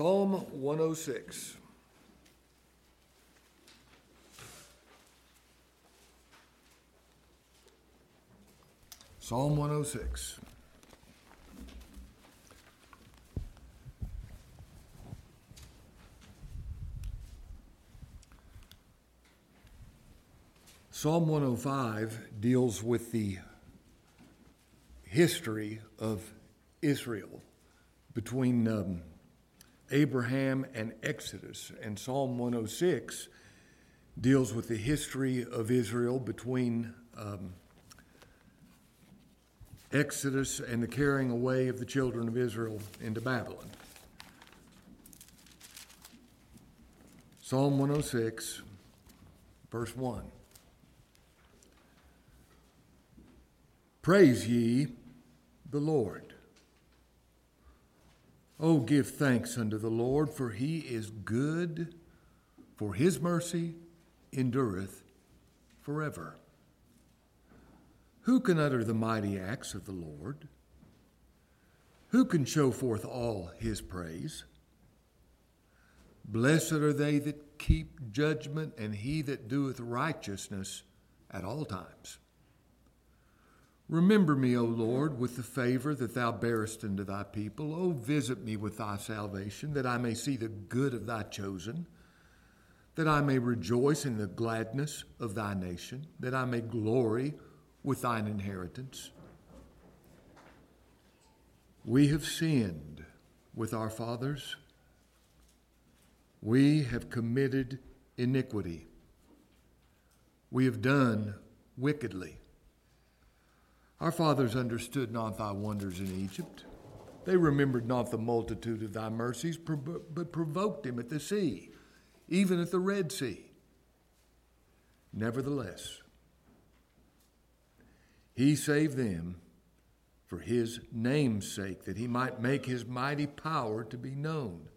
Psalm 106. Psalm 106. Psalm 105 deals with the history of Israel between um, Abraham and Exodus, and Psalm 106 deals with the history of Israel between um, Exodus and the carrying away of the children of Israel into Babylon. Psalm 106, verse 1. Praise ye the Lord. Oh, give thanks unto the Lord, for he is good, for his mercy endureth forever. Who can utter the mighty acts of the Lord? Who can show forth all his praise? Blessed are they that keep judgment, and he that doeth righteousness at all times. Remember me, O Lord, with the favor that thou bearest unto thy people. O visit me with thy salvation, that I may see the good of thy chosen, that I may rejoice in the gladness of thy nation, that I may glory with thine inheritance. We have sinned with our fathers. We have committed iniquity. We have done wickedly. Our fathers understood not thy wonders in Egypt. They remembered not the multitude of thy mercies, but provoked him at the sea, even at the Red Sea. Nevertheless, he saved them for his name's sake, that he might make his mighty power to be known.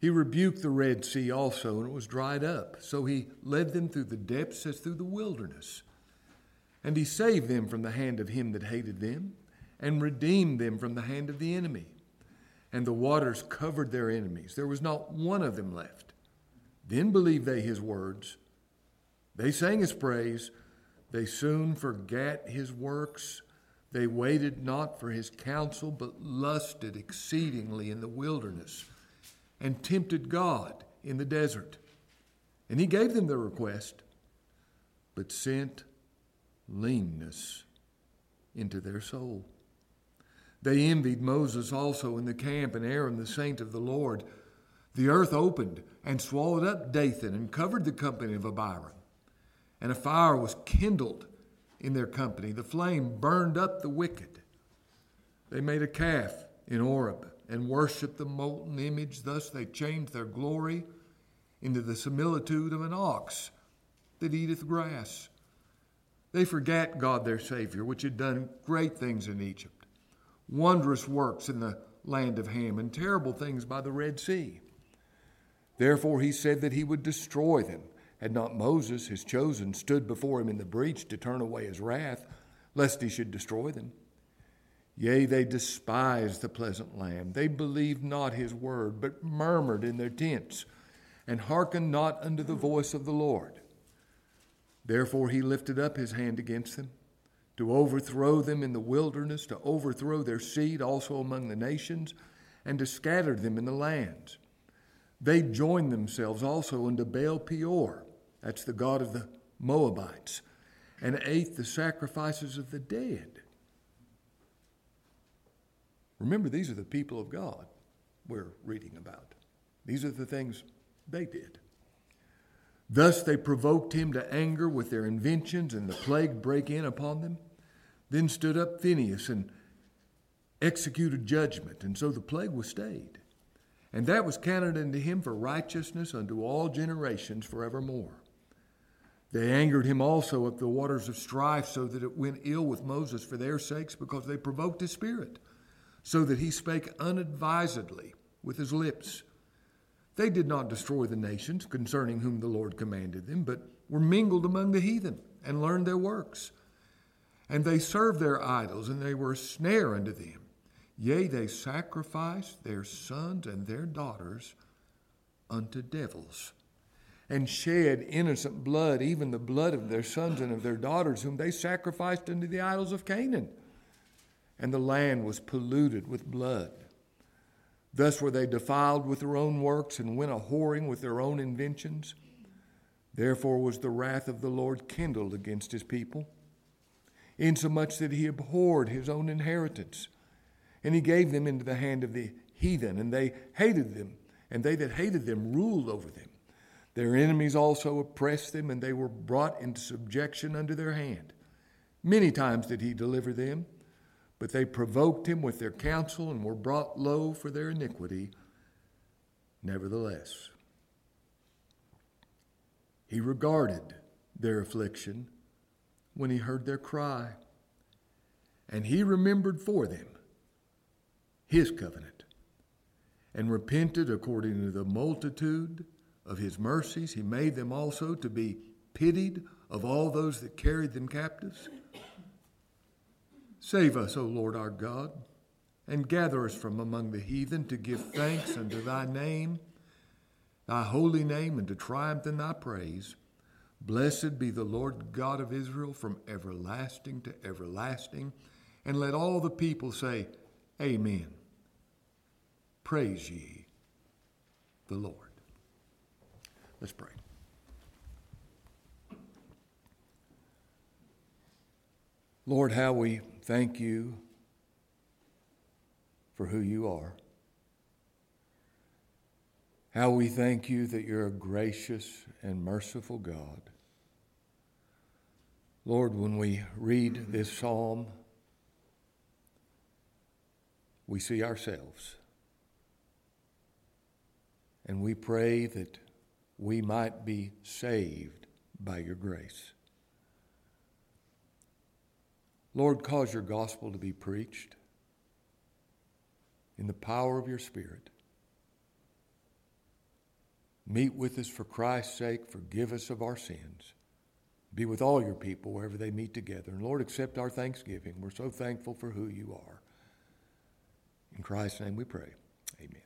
He rebuked the Red Sea also, and it was dried up. So he led them through the depths as through the wilderness. And he saved them from the hand of him that hated them, and redeemed them from the hand of the enemy. And the waters covered their enemies. There was not one of them left. Then believed they his words. They sang his praise they soon forgat his works. They waited not for his counsel, but lusted exceedingly in the wilderness, and tempted God in the desert. And he gave them their request, but sent leanness into their soul. They envied Moses also in the camp, and Aaron the saint of the Lord. The earth opened and swallowed up Dathan and covered the company of Abiram and a fire was kindled in their company. The flame burned up the wicked. They made a calf in Horeb and worshiped the molten image. Thus they changed their glory into the similitude of an ox that eateth grass. They forgat God their Savior, which had done great things in Egypt, wondrous works in the land of Ham, and terrible things by the Red Sea. Therefore he said that he would destroy them had not Moses, his chosen, stood before him in the breach to turn away his wrath, lest he should destroy them. Yea, they despised the pleasant land. They believed not his word, but murmured in their tents, and hearkened not unto the voice of the Lord. Therefore he lifted up his hand against them, to overthrow them in the wilderness, to overthrow their seed also among the nations, and to scatter them in the lands. They joined themselves also unto Baal Peor that's the God of the Moabites, and ate the sacrifices of the dead. Remember, these are the people of God we're reading about. These are the things they did. Thus they provoked him to anger with their inventions, and the plague brake in upon them. Then stood up Phinehas and executed judgment, and so the plague was stayed. And that was counted unto him for righteousness unto all generations forevermore. They angered him also at the waters of strife, so that it went ill with Moses for their sakes, because they provoked his spirit, so that he spake unadvisedly with his lips. They did not destroy the nations concerning whom the Lord commanded them, but were mingled among the heathen and learned their works. And they served their idols, and they were a snare unto them. Yea, they sacrificed their sons and their daughters unto devils, and shed innocent blood, even the blood of their sons and of their daughters, whom they sacrificed unto the idols of Canaan. And the land was polluted with blood. Thus were they defiled with their own works, and went a whoring with their own inventions. Therefore was the wrath of the Lord kindled against his people, insomuch that he abhorred his own inheritance and he gave them into the hand of the heathen, and they hated them, and they that hated them ruled over them. Their enemies also oppressed them, and they were brought into subjection under their hand. Many times did he deliver them, but they provoked him with their counsel and were brought low for their iniquity. Nevertheless, he regarded their affliction when he heard their cry, and he remembered for them his covenant and repented according to the multitude of his mercies. He made them also to be pitied of all those that carried them captives. Save us, O Lord our God, and gather us from among the heathen to give thanks unto thy name, thy holy name, and to triumph in thy praise. Blessed be the Lord God of Israel from everlasting to everlasting. And let all the people say, Amen. Praise ye the Lord. Let's pray. Lord, how we thank you for who you are. How we thank you that you're a gracious and merciful God. Lord, when we read this psalm, we see ourselves. And we pray that we might be saved by your grace. Lord, cause your gospel to be preached in the power of your Spirit. Meet with us for Christ's sake. Forgive us of our sins. Be with all your people wherever they meet together. And Lord, accept our thanksgiving. We're so thankful for who you are. In Christ's name we pray. Amen.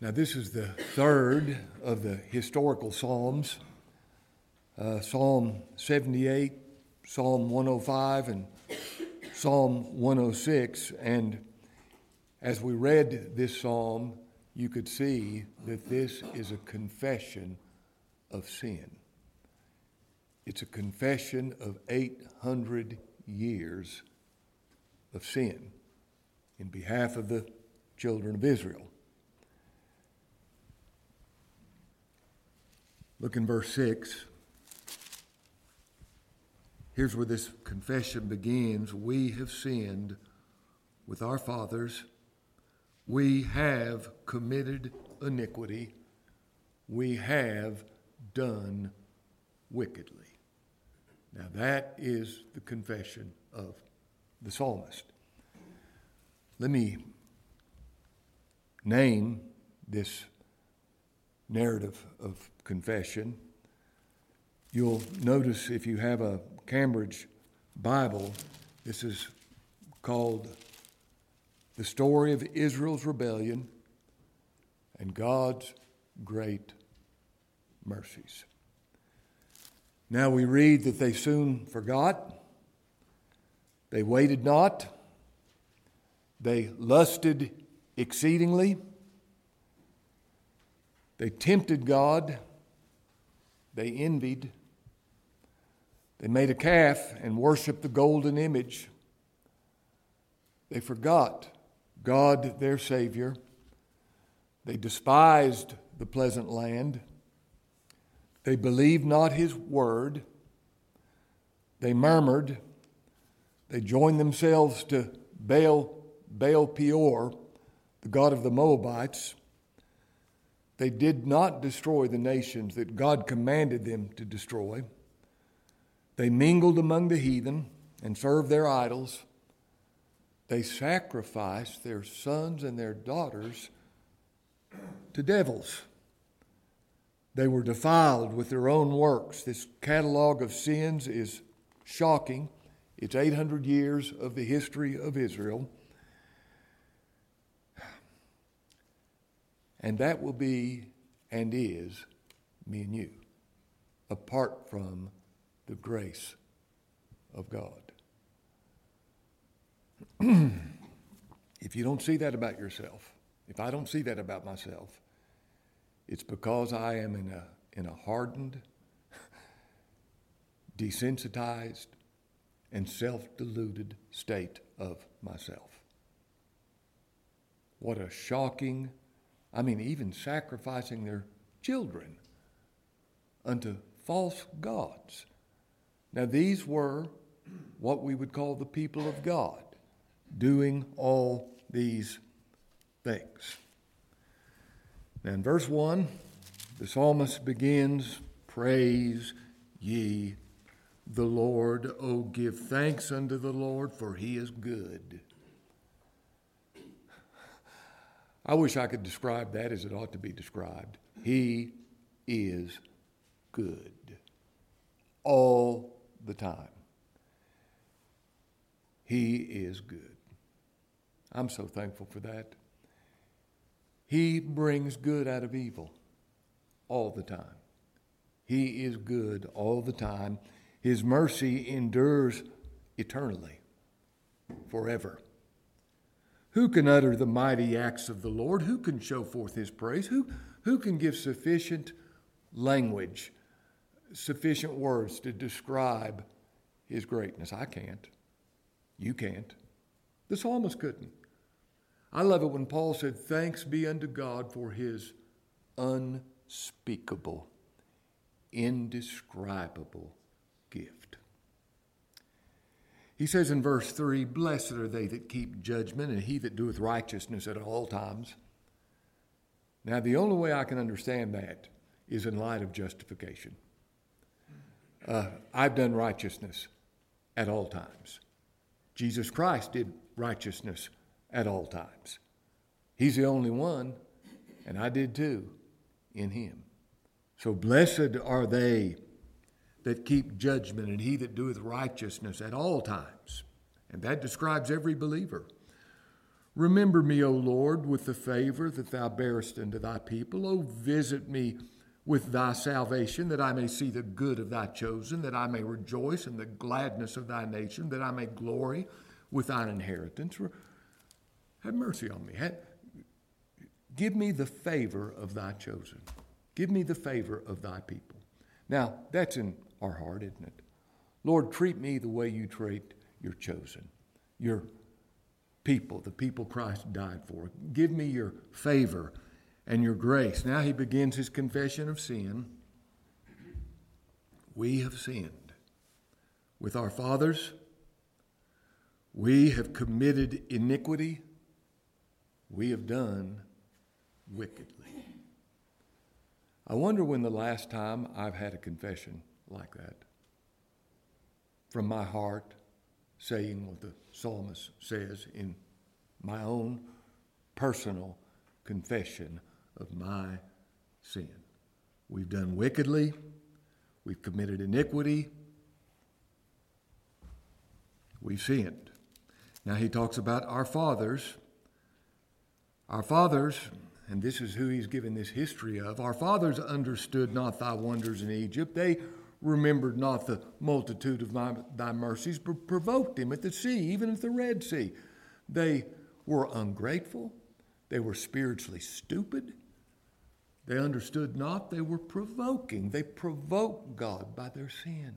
Now, this is the third of the historical Psalms uh, Psalm 78, Psalm 105, and Psalm 106. And as we read this psalm, you could see that this is a confession of sin. It's a confession of 800 years of sin in behalf of the children of Israel. Look in verse 6. Here's where this confession begins. We have sinned with our fathers. We have committed iniquity. We have done wickedly. Now, that is the confession of the psalmist. Let me name this narrative of confession. You'll notice if you have a Cambridge Bible, this is called The Story of Israel's Rebellion and God's Great Mercies. Now we read that they soon forgot, they waited not, they lusted exceedingly. They tempted God, they envied, they made a calf and worshiped the golden image. They forgot God, their Savior. They despised the pleasant land. They believed not his word. They murmured. They joined themselves to Baal, Baal Peor, the god of the Moabites. They did not destroy the nations that God commanded them to destroy. They mingled among the heathen and served their idols. They sacrificed their sons and their daughters to devils. They were defiled with their own works. This catalog of sins is shocking. It's 800 years of the history of Israel. And that will be and is me and you, apart from the grace of God. if you don't see that about yourself, if I don't see that about myself, it's because I am in a, in a hardened, desensitized, and self deluded state of myself. What a shocking, I mean, even sacrificing their children unto false gods. Now, these were what we would call the people of God, doing all these things. Now, in verse 1, the psalmist begins Praise ye the Lord. Oh, give thanks unto the Lord, for he is good. I wish I could describe that as it ought to be described. He is good all the time. He is good. I'm so thankful for that. He brings good out of evil all the time. He is good all the time. His mercy endures eternally, forever. Who can utter the mighty acts of the Lord? Who can show forth his praise? Who, who can give sufficient language, sufficient words to describe his greatness? I can't. You can't. The psalmist couldn't. I love it when Paul said, Thanks be unto God for his unspeakable, indescribable gift. He says in verse 3 Blessed are they that keep judgment, and he that doeth righteousness at all times. Now, the only way I can understand that is in light of justification. Uh, I've done righteousness at all times. Jesus Christ did righteousness at all times. He's the only one, and I did too in him. So blessed are they that keep judgment, and he that doeth righteousness at all times. And that describes every believer. Remember me, O Lord, with the favor that thou bearest unto thy people. O visit me with thy salvation, that I may see the good of thy chosen, that I may rejoice in the gladness of thy nation, that I may glory with thine inheritance. Have mercy on me. give me the favor of thy chosen. Give me the favor of thy people. Now, that's in our heart, isn't it? Lord, treat me the way you treat your chosen, your people, the people Christ died for. Give me your favor and your grace. Now he begins his confession of sin. We have sinned with our fathers. We have committed iniquity. We have done wickedly. I wonder when the last time I've had a confession like that. From my heart, saying what the psalmist says in my own personal confession of my sin. We've done wickedly, we've committed iniquity, we've sinned. Now he talks about our fathers. Our fathers, and this is who he's given this history of, our fathers understood not thy wonders in Egypt. They remembered not the multitude of thy, thy mercies, but provoked him at the sea, even at the Red Sea. They were ungrateful. They were spiritually stupid. They understood not. They were provoking. They provoked God by their sin.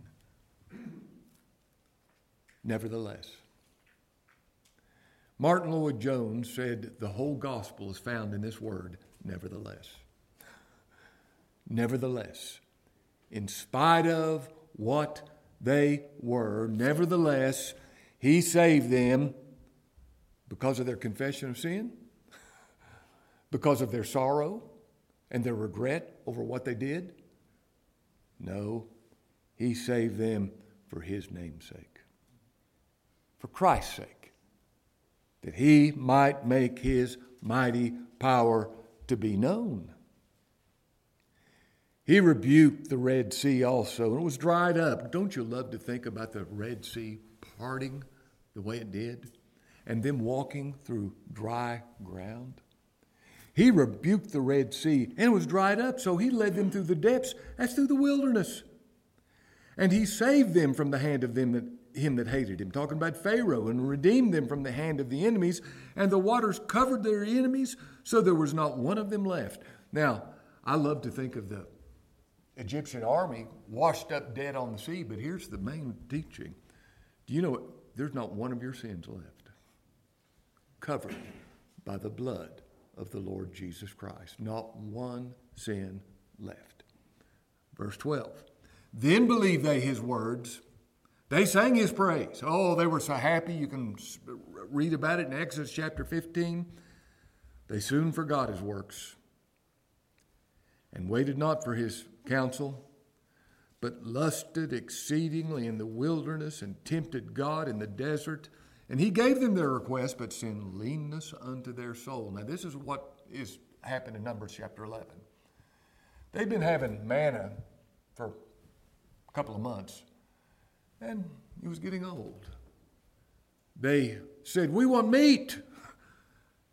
Nevertheless, Martyn Lloyd-Jones said the whole gospel is found in this word, nevertheless. Nevertheless in spite of what they were. Nevertheless, He saved them because of their confession of sin, because of their sorrow and their regret over what they did. No, He saved them for His name's sake, for Christ's sake, that He might make His mighty power to be known. He rebuked the Red Sea also, and it was dried up. Don't you love to think about the Red Sea parting the way it did and them walking through dry ground? He rebuked the Red Sea and it was dried up, so he led them through the depths as through the wilderness. And he saved them from the hand of them that him that hated him, talking about Pharaoh, and redeemed them from the hand of the enemies, and the waters covered their enemies, so there was not one of them left. Now, I love to think of the Egyptian army washed up dead on the sea, but here's the main teaching. Do you know what? There's not one of your sins left, covered by the blood of the Lord Jesus Christ. Not one sin left. Verse 12. Then believed they his words. They sang his praise. Oh, they were so happy. You can read about it in Exodus chapter 15. They soon forgot his works and waited not for his counsel, but lusted exceedingly in the wilderness and tempted God in the desert. And he gave them their request, but sent leanness unto their soul. Now, this is what is happened in Numbers chapter 11. They've been having manna for a couple of months, and it was getting old. They said, We want meat.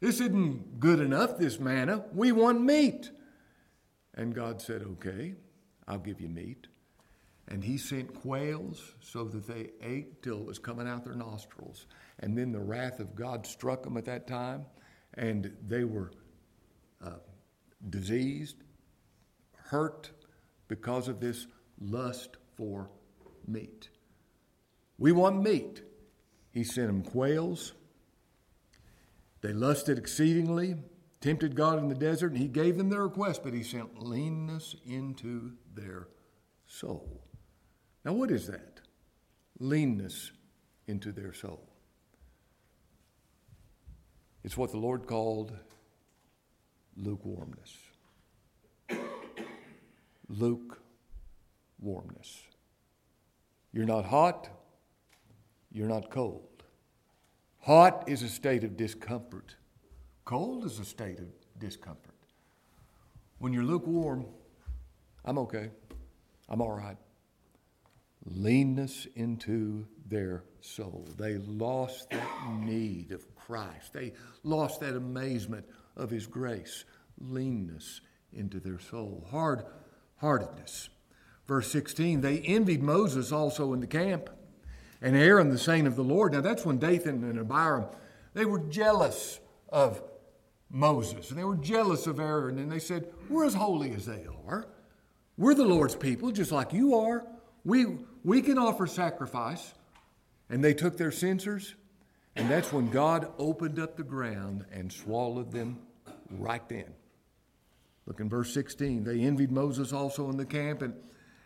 This isn't good enough, this manna. We want meat. And God said, Okay, I'll give you meat. And he sent quails so that they ate till it was coming out their nostrils. And then the wrath of God struck them at that time, and they were uh, diseased, hurt because of this lust for meat. We want meat. He sent them quails. They lusted exceedingly, tempted God in the desert, and He gave them their request, but He sent leanness into their soul. Now, what is that? Leanness into their soul. It's what the Lord called lukewarmness. Lukewarmness. You're not hot, you're not cold. Hot is a state of discomfort, cold is a state of discomfort. When you're lukewarm, I'm okay, I'm all right. Leanness into their soul. They lost that need of Christ. They lost that amazement of His grace. Leanness into their soul. Hard heartedness. Verse 16, they envied Moses also in the camp and Aaron, the saint of the Lord. Now, that's when Dathan and Abiram, they were jealous of Moses, and they were jealous of Aaron, and they said, We're as holy as they are. We're the Lord's people, just like you are. We, we can offer sacrifice. And they took their censers, and that's when God opened up the ground and swallowed them right then. Look in verse 16. They envied Moses also in the camp, and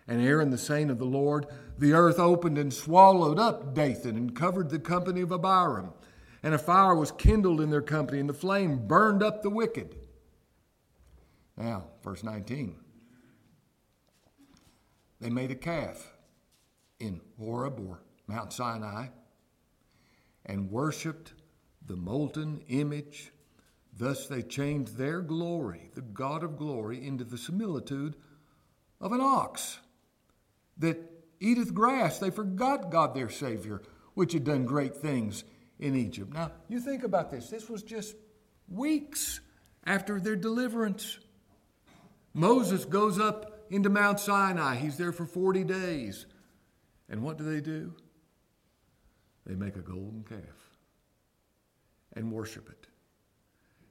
and Aaron the saint of the Lord, the earth opened and swallowed up Dathan and covered the company of Abiram. And a fire was kindled in their company, and the flame burned up the wicked. Now, verse 19. They made a calf in Horeb or Mount Sinai and worshiped the molten image. Thus they changed their glory, the God of glory, into the similitude of an ox that eateth grass. They forgot God their Savior, which had done great things in Egypt. Now, you think about this. This was just weeks after their deliverance. Moses goes up into Mount Sinai. He's there for 40 days. And what do they do? They make a golden calf and worship it.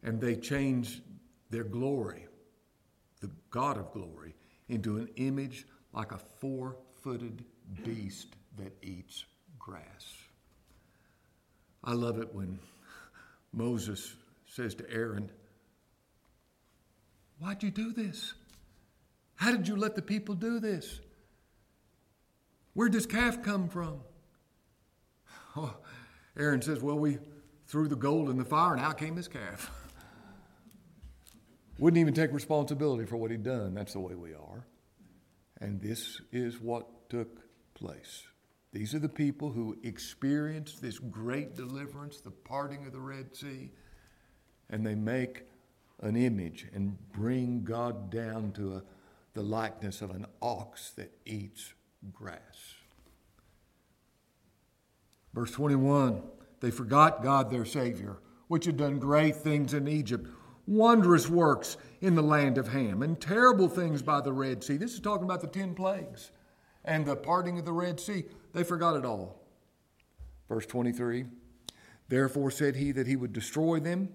And they change their glory, the God of glory, into an image like a four footed beast that eats grass. I love it when Moses says to Aaron, Why'd you do this? How did you let the people do this? Where'd this calf come from? Oh, Aaron says, Well, we threw the gold in the fire and out came this calf. Wouldn't even take responsibility for what he'd done. That's the way we are. And this is what took place. These are the people who experienced this great deliverance, the parting of the Red Sea, and they make an image and bring God down to a, the likeness of an ox that eats grass. Verse 21 They forgot God their Savior, which had done great things in Egypt, wondrous works in the land of Ham, and terrible things by the Red Sea. This is talking about the ten plagues and the parting of the Red Sea. They forgot it all. Verse 23 Therefore said he that he would destroy them.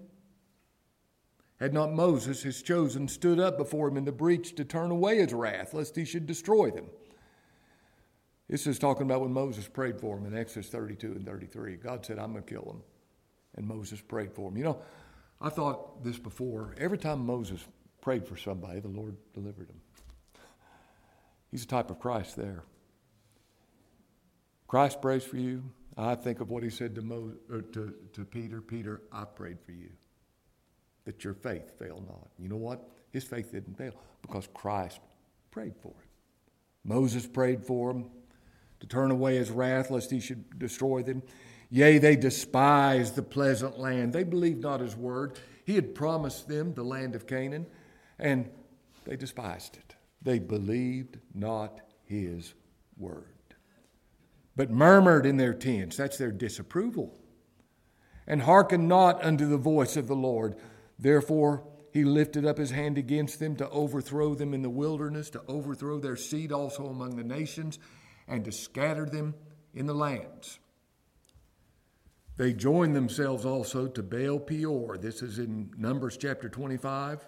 Had not Moses, his chosen, stood up before him in the breach to turn away his wrath, lest he should destroy them. This is talking about when Moses prayed for him in Exodus 32 and 33. God said, I'm going to kill them. And Moses prayed for him. You know, I thought this before. Every time Moses prayed for somebody, the Lord delivered him. He's a type of Christ there. Christ prays for you. I think of what he said to, Mo, uh, to, to Peter Peter, I prayed for you that your faith fail not. You know what? His faith didn't fail because Christ prayed for him. Moses prayed for him to turn away his wrath lest he should destroy them. Yea, they despised the pleasant land. They believed not his word. He had promised them the land of Canaan, and they despised it. They believed not his word. But murmured in their tents, that's their disapproval, and hearkened not unto the voice of the Lord. Therefore, he lifted up his hand against them to overthrow them in the wilderness, to overthrow their seed also among the nations, and to scatter them in the lands. They joined themselves also to Baal Peor. This is in Numbers chapter 25,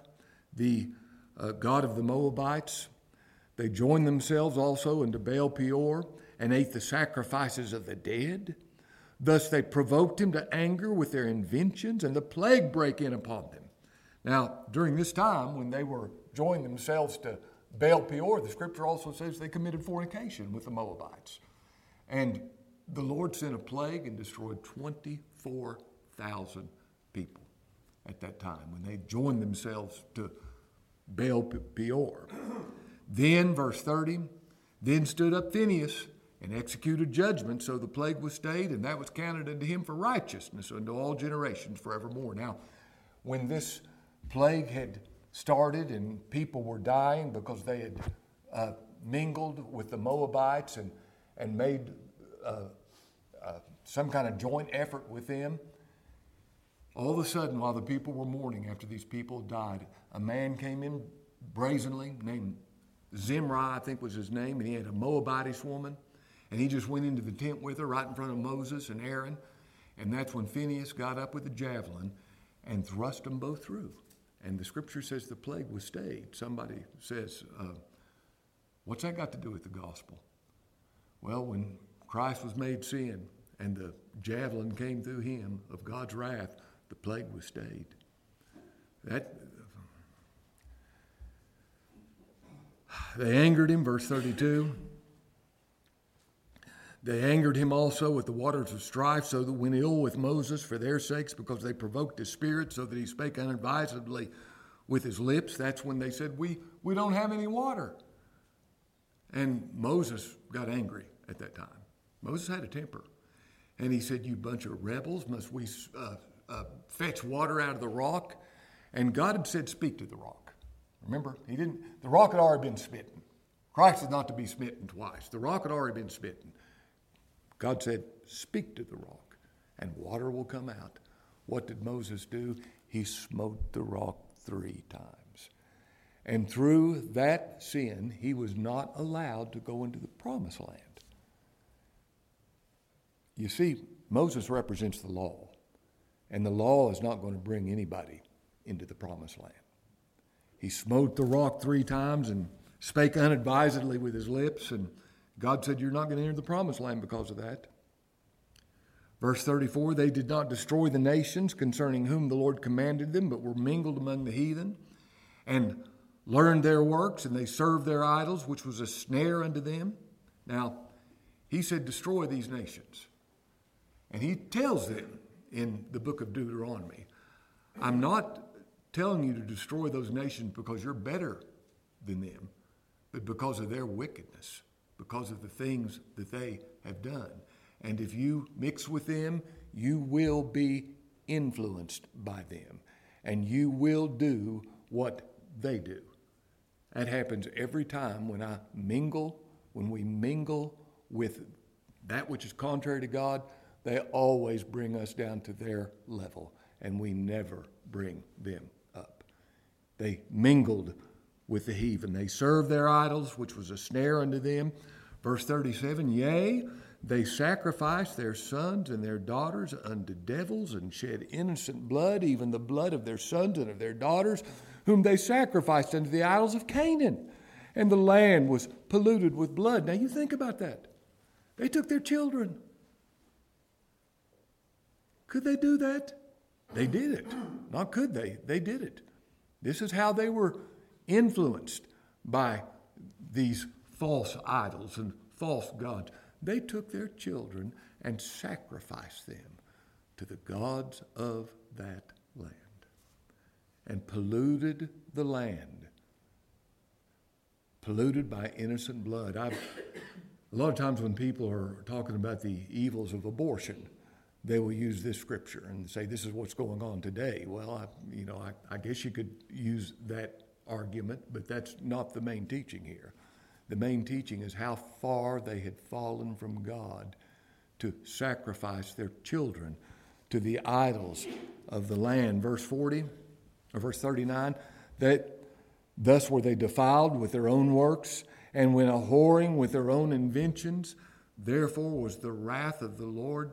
the uh, god of the Moabites. They joined themselves also unto Baal Peor and ate the sacrifices of the dead. Thus they provoked him to anger with their inventions, and the plague brake in upon them. Now, during this time, when they were joined themselves to Baal Peor, the scripture also says they committed fornication with the Moabites. And the Lord sent a plague and destroyed 24,000 people at that time when they joined themselves to Baal Peor. Then, verse 30, then stood up Phinehas and executed judgment, so the plague was stayed, and that was counted unto him for righteousness unto all generations forevermore. Now, when this plague had started and people were dying because they had uh, mingled with the Moabites and, and made uh, uh, some kind of joint effort with them. All of a sudden, while the people were mourning after these people died, a man came in brazenly named Zimri, I think was his name, and he had a Moabitish woman. And he just went into the tent with her right in front of Moses and Aaron. And that's when Phinehas got up with a javelin and thrust them both through. And the scripture says the plague was stayed. Somebody says, uh, What's that got to do with the gospel? Well, when Christ was made sin and the javelin came through him of God's wrath, the plague was stayed. That they angered him, verse 32. They angered him also with the waters of strife, so that went ill with Moses for their sakes, because they provoked his spirit, so that he spake unadvisedly with his lips. That's when they said, We, we don't have any water. And Moses got angry at that time. Moses had a temper. And he said, You bunch of rebels, must we uh, uh, fetch water out of the rock? And God had said, Speak to the rock. Remember, he didn't, the rock had already been smitten. Christ is not to be smitten twice. The rock had already been smitten. God said, Speak to the rock, and water will come out. What did Moses do? He smote the rock three times. And through that sin, he was not allowed to go into the promised land. You see, Moses represents the law, and the law is not going to bring anybody into the promised land. He smote the rock three times and spake unadvisedly with his lips, and God said, You're not going to enter the promised land because of that. Verse 34 They did not destroy the nations concerning whom the Lord commanded them, but were mingled among the heathen, and learned their works, and they served their idols, which was a snare unto them. Now, he said, Destroy these nations. And he tells them in the book of Deuteronomy, I'm not telling you to destroy those nations because you're better than them, but because of their wickedness because of the things that they have done. And if you mix with them, you will be influenced by them, and you will do what they do. That happens every time when I mingle, when we mingle with that which is contrary to God, They always bring us down to their level, and we never bring them up. They mingled with the heathen. They served their idols, which was a snare unto them. Verse 37 Yea, they sacrificed their sons and their daughters unto devils and shed innocent blood, even the blood of their sons and of their daughters, whom they sacrificed unto the idols of Canaan. And the land was polluted with blood. Now you think about that. They took their children. Could they do that? They did it. Not could they, they did it. This is how they were influenced by these false idols and false gods. They took their children and sacrificed them to the gods of that land and polluted the land, polluted by innocent blood. I've, a lot of times when people are talking about the evils of abortion, they will use this scripture and say, This is what's going on today. Well, I, you know, I, I guess you could use that argument, but that's not the main teaching here. The main teaching is how far they had fallen from God to sacrifice their children to the idols of the land. Verse 40 or verse 39 that thus were they defiled with their own works and went a whoring with their own inventions. Therefore was the wrath of the Lord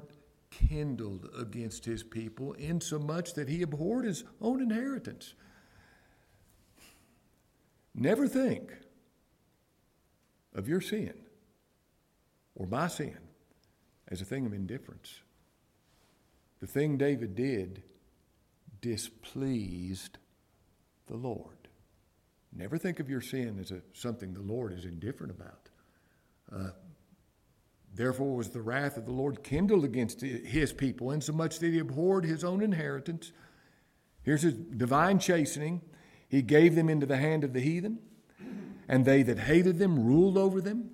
kindled against his people, insomuch that he abhorred his own inheritance. Never think of your sin or my sin as a thing of indifference. The thing David did displeased the Lord. Never think of your sin as a, something the Lord is indifferent about. Uh, Therefore was the wrath of the Lord kindled against his people, insomuch that he abhorred his own inheritance. Here's his divine chastening. He gave them into the hand of the heathen, and they that hated them ruled over them.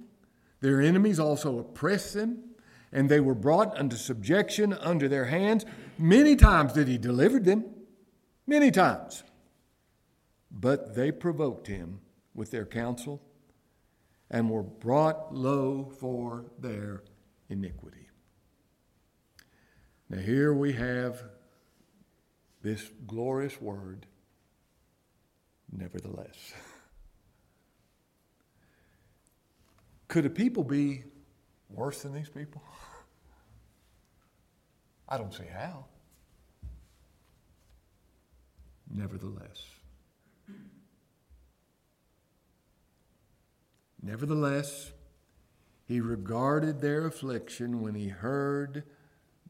Their enemies also oppressed them, and they were brought unto subjection under their hands. Many times did he deliver them, many times. But they provoked him with their counsel and were brought low for their iniquity. Now, here we have this glorious word, nevertheless. Could a people be worse than these people? I don't see how. Nevertheless. Nevertheless, he regarded their affliction when he heard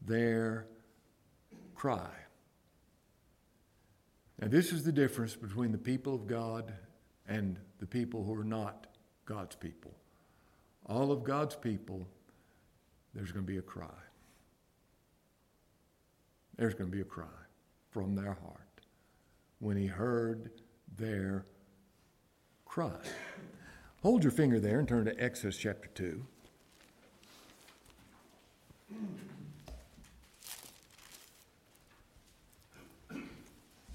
their cry. Now, this is the difference between the people of God and the people who are not God's people. All of God's people, there's going to be a cry. There's going to be a cry from their heart when he heard their cry. Hold your finger there and turn to Exodus chapter 2.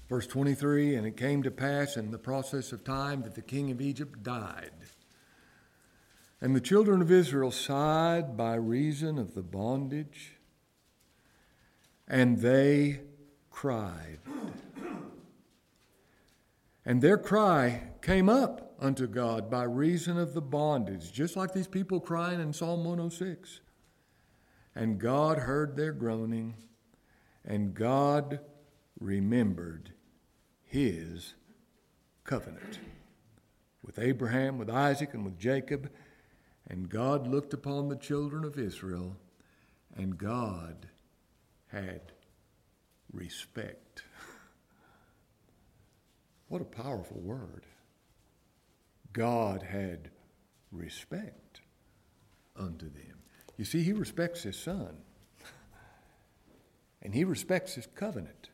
Verse 23 And it came to pass in the process of time that the king of Egypt died. And the children of Israel sighed by reason of the bondage, and they cried. And their cry came up unto God by reason of the bondage, just like these people crying in Psalm 106. And God heard their groaning, and God remembered his covenant with Abraham, with Isaac, and with Jacob. And God looked upon the children of Israel, and God had respect. What a powerful word. God had respect unto them. You see, he respects his son, and he respects his covenant.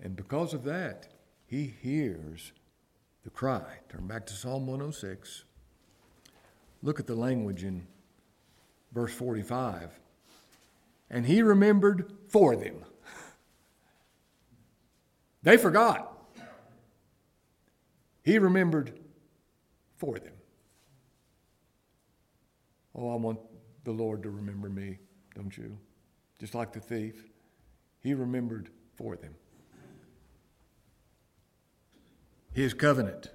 And because of that, he hears the cry. Turn back to Psalm 106. Look at the language in verse 45. And he remembered for them. They forgot. He remembered for them. Oh, I want the Lord to remember me, don't you? just like the thief, he remembered for them. His covenant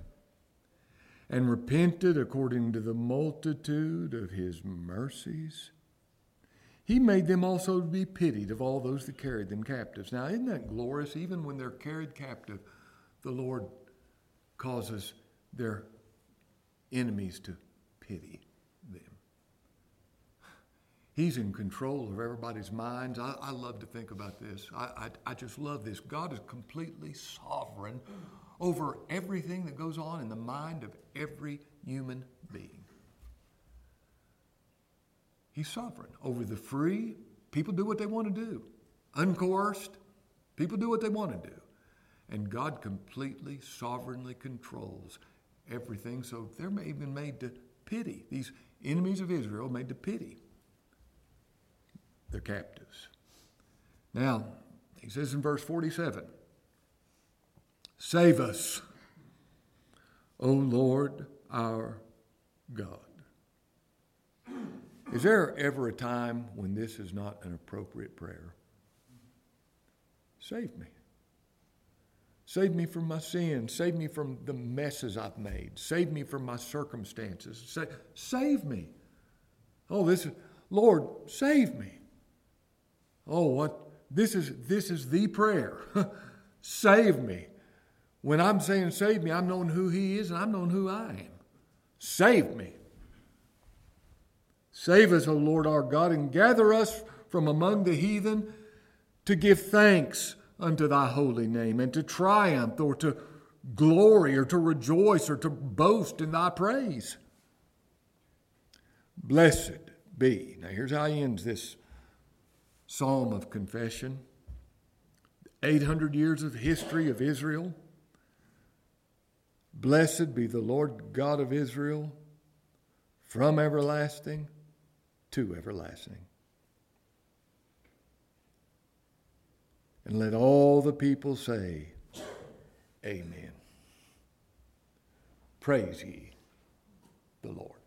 and repented according to the multitude of his mercies. He made them also to be pitied of all those that carried them captives. Now, isn't that glorious? Even when they're carried captive, the Lord causes their enemies to pity them. He's in control of everybody's minds. I, I love to think about this. I, I, I just love this. God is completely sovereign over everything that goes on in the mind of every human being. He's sovereign over the free. People do what they want to do. Uncoerced, people do what they want to do. And God completely, sovereignly controls everything. So they're even made to pity. These enemies of Israel made to pity their captives. Now, he says in verse 47 Save us, O Lord our God. Is there ever a time when this is not an appropriate prayer? Save me. Save me from my sins. Save me from the messes I've made. Save me from my circumstances. Sa- save me. Oh, this is, Lord, save me. Oh, what? This is, this is the prayer. save me. When I'm saying save me, I'm knowing who He is and I'm knowing who I am. Save me. Save us, O Lord our God, and gather us from among the heathen to give thanks unto thy holy name and to triumph or to glory or to rejoice or to boast in thy praise. Blessed be. Now, here's how he ends this psalm of confession 800 years of history of Israel. Blessed be the Lord God of Israel from everlasting to everlasting. And let all the people say, Amen. Praise ye the Lord.